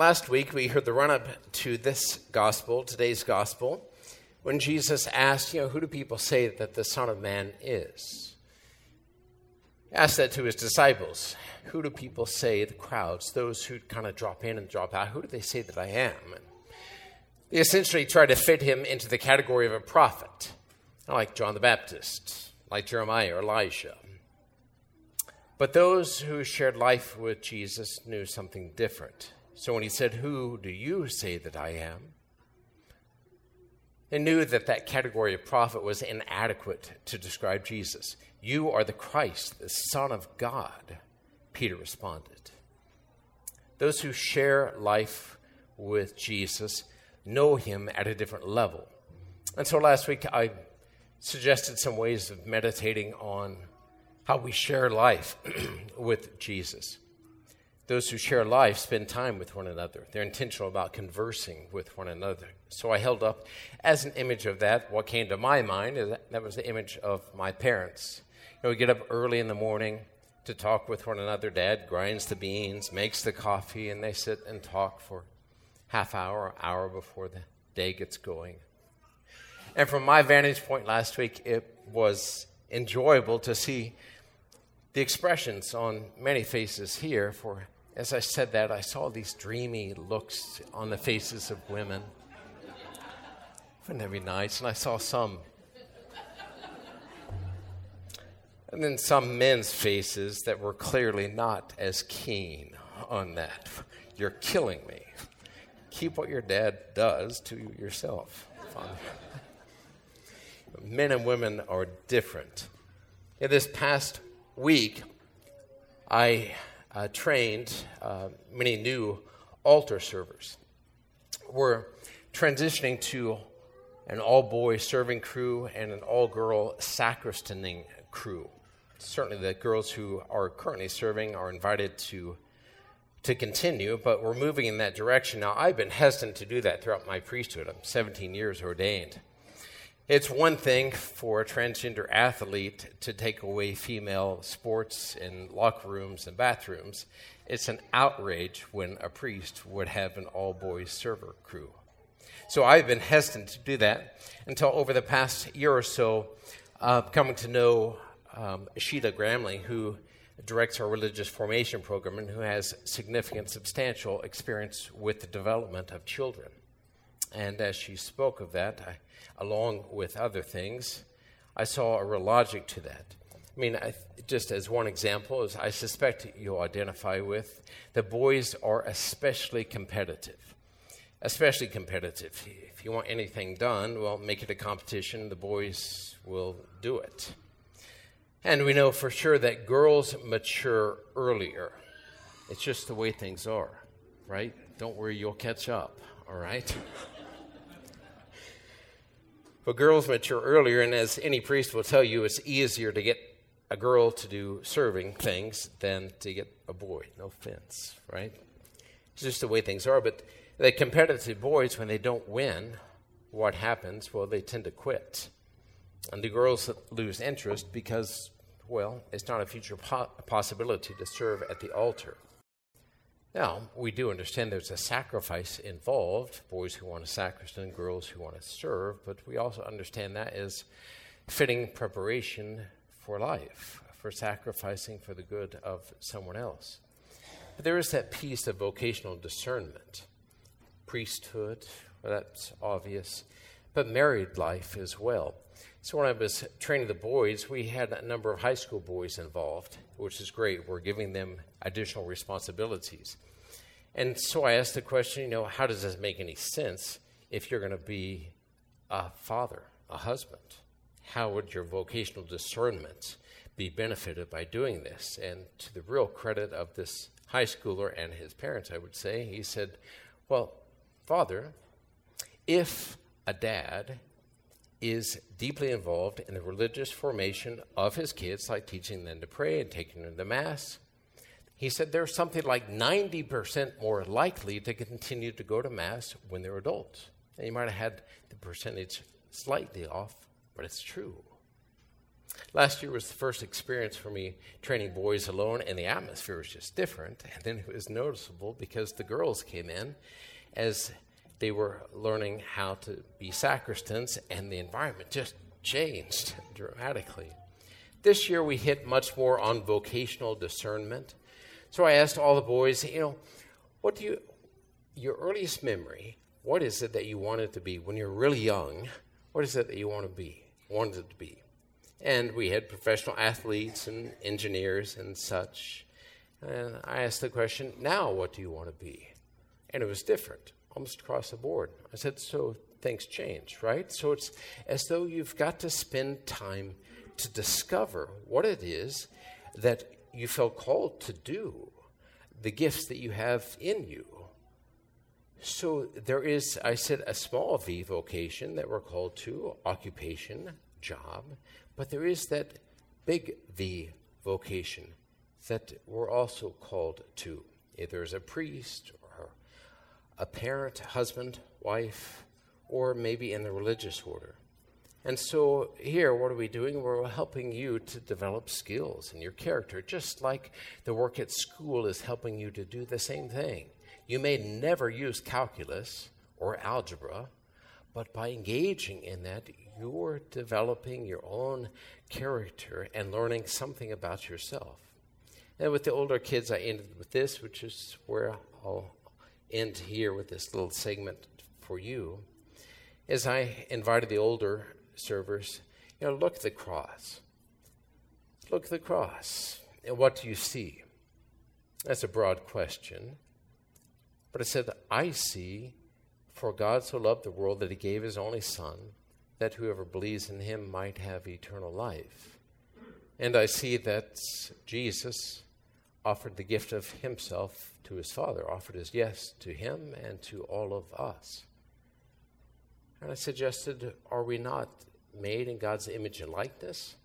Last week, we heard the run up to this gospel, today's gospel, when Jesus asked, You know, who do people say that the Son of Man is? He asked that to his disciples. Who do people say, the crowds, those who kind of drop in and drop out, who do they say that I am? And they essentially tried to fit him into the category of a prophet, like John the Baptist, like Jeremiah or Elijah. But those who shared life with Jesus knew something different. So when he said, Who do you say that I am? They knew that that category of prophet was inadequate to describe Jesus. You are the Christ, the Son of God, Peter responded. Those who share life with Jesus know him at a different level. And so last week I suggested some ways of meditating on how we share life with Jesus. Those who share life spend time with one another. They're intentional about conversing with one another. So I held up as an image of that. What came to my mind that was the image of my parents. You know, we get up early in the morning to talk with one another. Dad grinds the beans, makes the coffee, and they sit and talk for half hour, hour before the day gets going. And from my vantage point last week, it was enjoyable to see the expressions on many faces here. For as I said that, I saw these dreamy looks on the faces of women. Wouldn't that be nice? And I saw some. And then some men's faces that were clearly not as keen on that. You're killing me. Keep what your dad does to yourself. Men and women are different. In this past week, I uh, trained uh, many new altar servers. We're transitioning to an all boy serving crew and an all girl sacristaning crew. Certainly, the girls who are currently serving are invited to, to continue, but we're moving in that direction. Now, I've been hesitant to do that throughout my priesthood. I'm 17 years ordained. It's one thing for a transgender athlete to take away female sports in locker rooms and bathrooms. It's an outrage when a priest would have an all boys server crew. So I've been hesitant to do that until over the past year or so, uh, coming to know um, Sheila Gramley, who directs our religious formation program and who has significant, substantial experience with the development of children. And as she spoke of that, I, along with other things, I saw a real logic to that. I mean, I, just as one example, as I suspect you'll identify with, the boys are especially competitive. Especially competitive. If you want anything done, well, make it a competition. The boys will do it. And we know for sure that girls mature earlier. It's just the way things are, right? Don't worry, you'll catch up, all right? But girls mature earlier, and as any priest will tell you, it's easier to get a girl to do serving things than to get a boy. No offense, right? It's just the way things are. But the competitive boys, when they don't win, what happens? Well, they tend to quit. And the girls lose interest because, well, it's not a future po- possibility to serve at the altar. Now, we do understand there's a sacrifice involved boys who want to sacristan, girls who want to serve, but we also understand that is fitting preparation for life, for sacrificing for the good of someone else. But there is that piece of vocational discernment priesthood, well, that's obvious, but married life as well. So when I was training the boys, we had a number of high school boys involved, which is great. We're giving them additional responsibilities. And so I asked the question, you know, how does this make any sense if you're going to be a father, a husband? How would your vocational discernment be benefited by doing this? And to the real credit of this high schooler and his parents, I would say, he said, Well, Father, if a dad is deeply involved in the religious formation of his kids, like teaching them to pray and taking them to Mass. He said they're something like 90% more likely to continue to go to Mass when they're adults. And you might have had the percentage slightly off, but it's true. Last year was the first experience for me training boys alone, and the atmosphere was just different. And then it was noticeable because the girls came in as they were learning how to be sacristans, and the environment just changed dramatically. This year we hit much more on vocational discernment. So I asked all the boys, you know, what do you, your earliest memory, what is it that you wanted to be when you're really young? What is it that you want to be, wanted to be? And we had professional athletes and engineers and such. And I asked the question, now what do you want to be? And it was different, almost across the board. I said, so things change, right? So it's as though you've got to spend time to discover what it is that you felt called to do, the gifts that you have in you. So there is, I said, a small V vocation that we're called to, occupation, job, but there is that big V vocation that we're also called to, either as a priest or a parent, husband, wife, or maybe in the religious order. And so, here, what are we doing? We're helping you to develop skills in your character, just like the work at school is helping you to do the same thing. You may never use calculus or algebra, but by engaging in that, you're developing your own character and learning something about yourself. And with the older kids, I ended with this, which is where I'll end here with this little segment for you. As I invited the older servers, you know, look at the cross. Look at the cross. And what do you see? That's a broad question. But I said, I see, for God so loved the world that he gave his only Son, that whoever believes in him might have eternal life. And I see that Jesus offered the gift of himself to his Father, offered his yes to him and to all of us. And I suggested, are we not made in God's image and likeness?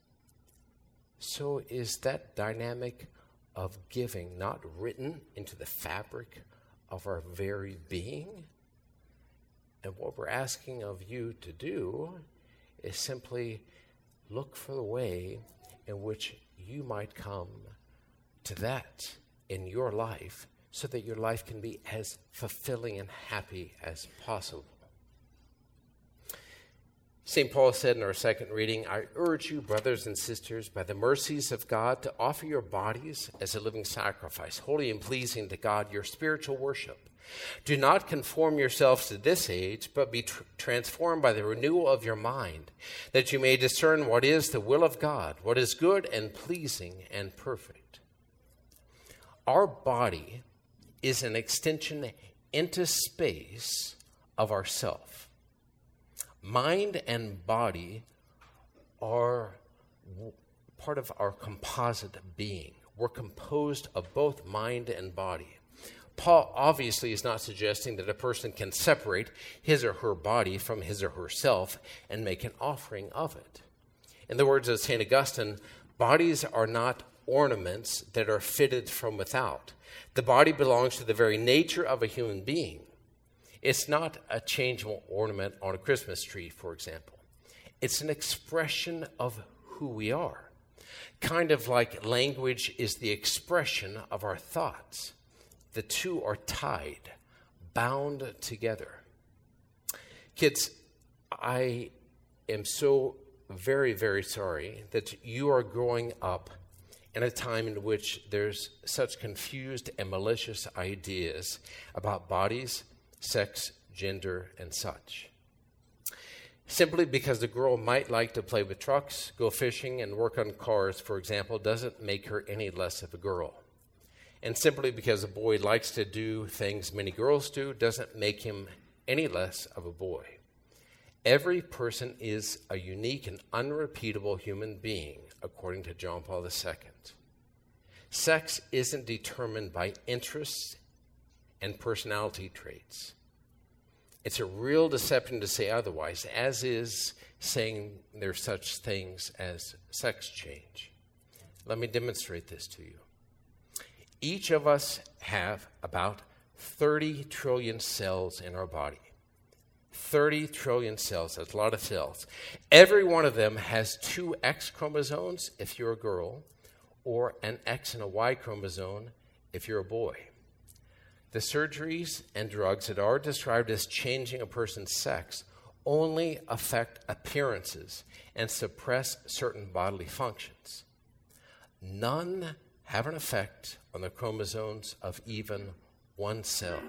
So is that dynamic of giving not written into the fabric of our very being? And what we're asking of you to do is simply look for the way in which you might come to that in your life so that your life can be as fulfilling and happy as possible. St. Paul said in our second reading, I urge you, brothers and sisters, by the mercies of God, to offer your bodies as a living sacrifice, holy and pleasing to God, your spiritual worship. Do not conform yourselves to this age, but be tr- transformed by the renewal of your mind, that you may discern what is the will of God, what is good and pleasing and perfect. Our body is an extension into space of ourself mind and body are part of our composite being. We're composed of both mind and body. Paul obviously is not suggesting that a person can separate his or her body from his or herself and make an offering of it. In the words of St. Augustine, bodies are not ornaments that are fitted from without. The body belongs to the very nature of a human being. It's not a changeable ornament on a Christmas tree, for example. It's an expression of who we are. Kind of like language is the expression of our thoughts. The two are tied, bound together. Kids, I am so very, very sorry that you are growing up in a time in which there's such confused and malicious ideas about bodies sex, gender, and such. Simply because the girl might like to play with trucks, go fishing, and work on cars, for example, doesn't make her any less of a girl. And simply because a boy likes to do things many girls do doesn't make him any less of a boy. Every person is a unique and unrepeatable human being, according to John Paul II. Sex isn't determined by interests and personality traits. It's a real deception to say otherwise, as is saying there's such things as sex change. Let me demonstrate this to you. Each of us have about 30 trillion cells in our body. 30 trillion cells. That's a lot of cells. Every one of them has two X chromosomes if you're a girl, or an X and a Y chromosome if you're a boy. The surgeries and drugs that are described as changing a person's sex only affect appearances and suppress certain bodily functions. None have an effect on the chromosomes of even one cell.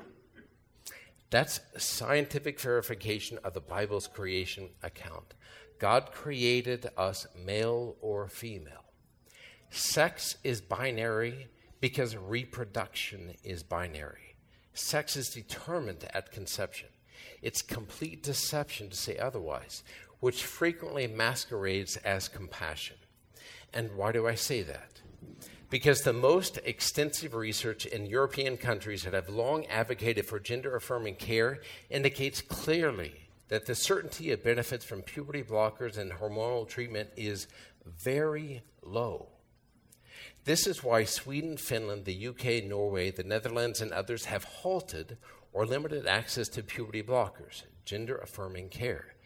That's scientific verification of the Bible's creation account. God created us male or female. Sex is binary because reproduction is binary. Sex is determined at conception. It's complete deception to say otherwise, which frequently masquerades as compassion. And why do I say that? Because the most extensive research in European countries that have long advocated for gender affirming care indicates clearly that the certainty of benefits from puberty blockers and hormonal treatment is very low. This is why Sweden, Finland, the UK, Norway, the Netherlands, and others have halted or limited access to puberty blockers, gender affirming care.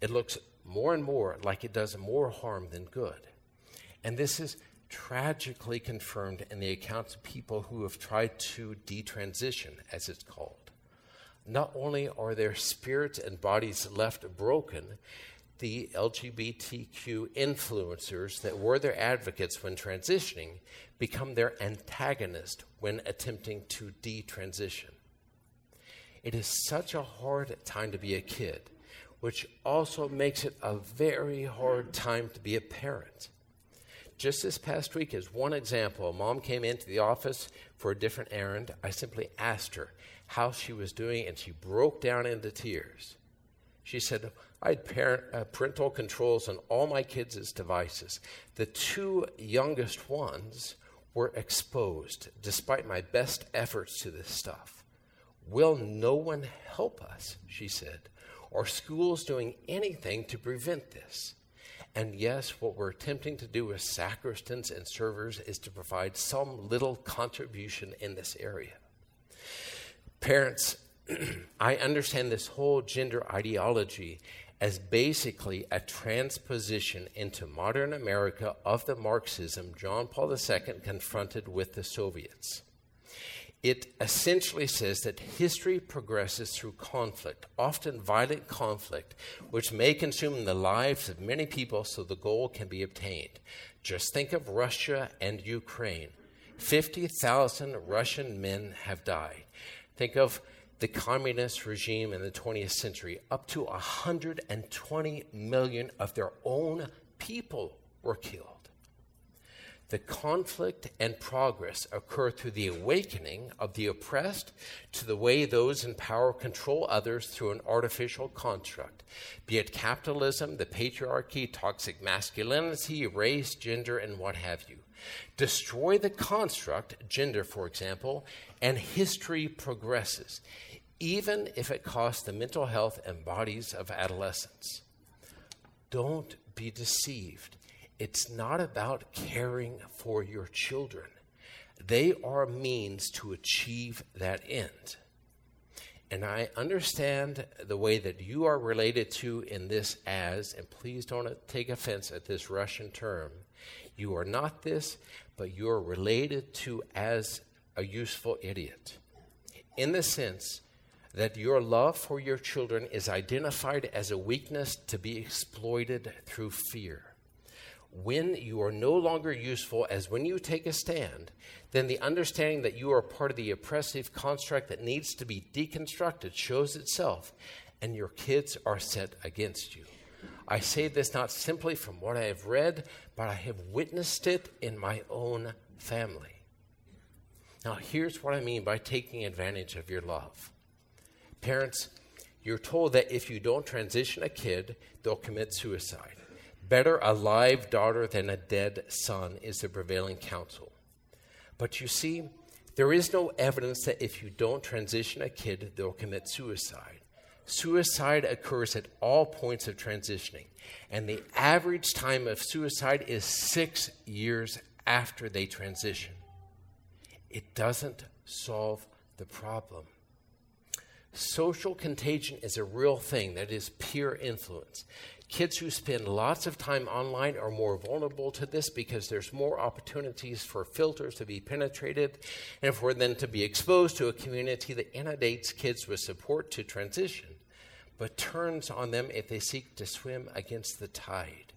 It looks more and more like it does more harm than good. And this is tragically confirmed in the accounts of people who have tried to detransition, as it's called. Not only are their spirits and bodies left broken, the LGBTQ influencers that were their advocates when transitioning become their antagonist when attempting to detransition. It is such a hard time to be a kid, which also makes it a very hard time to be a parent. Just this past week, as one example, a mom came into the office for a different errand. I simply asked her how she was doing, and she broke down into tears. She said, I had parent, uh, parental controls on all my kids' devices. The two youngest ones were exposed despite my best efforts to this stuff. Will no one help us? She said. Are schools doing anything to prevent this? And yes, what we're attempting to do as sacristans and servers is to provide some little contribution in this area. Parents, I understand this whole gender ideology as basically a transposition into modern America of the Marxism John Paul II confronted with the Soviets. It essentially says that history progresses through conflict, often violent conflict, which may consume the lives of many people so the goal can be obtained. Just think of Russia and Ukraine. 50,000 Russian men have died. Think of the communist regime in the 20th century. Up to 120 million of their own people were killed. The conflict and progress occur through the awakening of the oppressed to the way those in power control others through an artificial construct, be it capitalism, the patriarchy, toxic masculinity, race, gender, and what have you. Destroy the construct, gender, for example, and history progresses, even if it costs the mental health and bodies of adolescents. Don't be deceived it's not about caring for your children. They are means to achieve that end. And I understand the way that you are related to in this as, and please don't take offense at this Russian term. You are not this, but you are related to as a useful idiot. In the sense that your love for your children is identified as a weakness to be exploited through fear when you are no longer useful as when you take a stand, then the understanding that you are part of the oppressive construct that needs to be deconstructed shows itself, and your kids are set against you. I say this not simply from what I have read, but I have witnessed it in my own family. Now, here's what I mean by taking advantage of your love. Parents, you're told that if you don't transition a kid, they'll commit suicide. Better a live daughter than a dead son is the prevailing counsel. But you see, there is no evidence that if you don't transition a kid, they'll commit suicide. Suicide occurs at all points of transitioning, and the average time of suicide is six years after they transition. It doesn't solve the problem. Social contagion is a real thing that is peer influence. Kids who spend lots of time online are more vulnerable to this because there's more opportunities for filters to be penetrated and for them to be exposed to a community that inundates kids with support to transition, but turns on them if they seek to swim against the tide.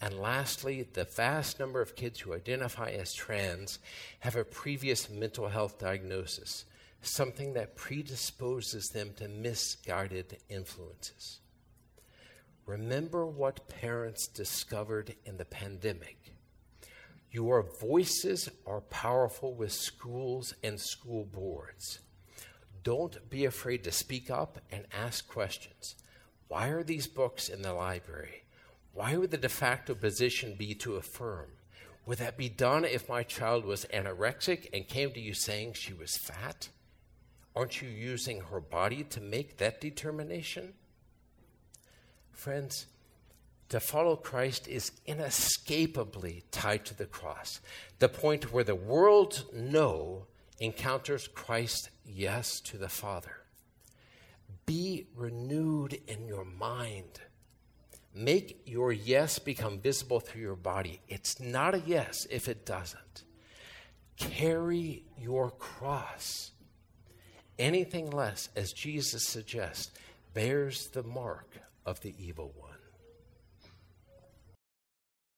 And lastly, the vast number of kids who identify as trans have a previous mental health diagnosis, something that predisposes them to misguided influences. Remember what parents discovered in the pandemic. Your voices are powerful with schools and school boards. Don't be afraid to speak up and ask questions. Why are these books in the library? Why would the de facto position be to affirm? Would that be done if my child was anorexic and came to you saying she was fat? Aren't you using her body to make that determination? Friends, to follow Christ is inescapably tied to the cross, the point where the world's no encounters Christ's yes to the Father. Be renewed in your mind. Make your yes become visible through your body. It's not a yes if it doesn't. Carry your cross. Anything less, as Jesus suggests, bears the mark of the evil one.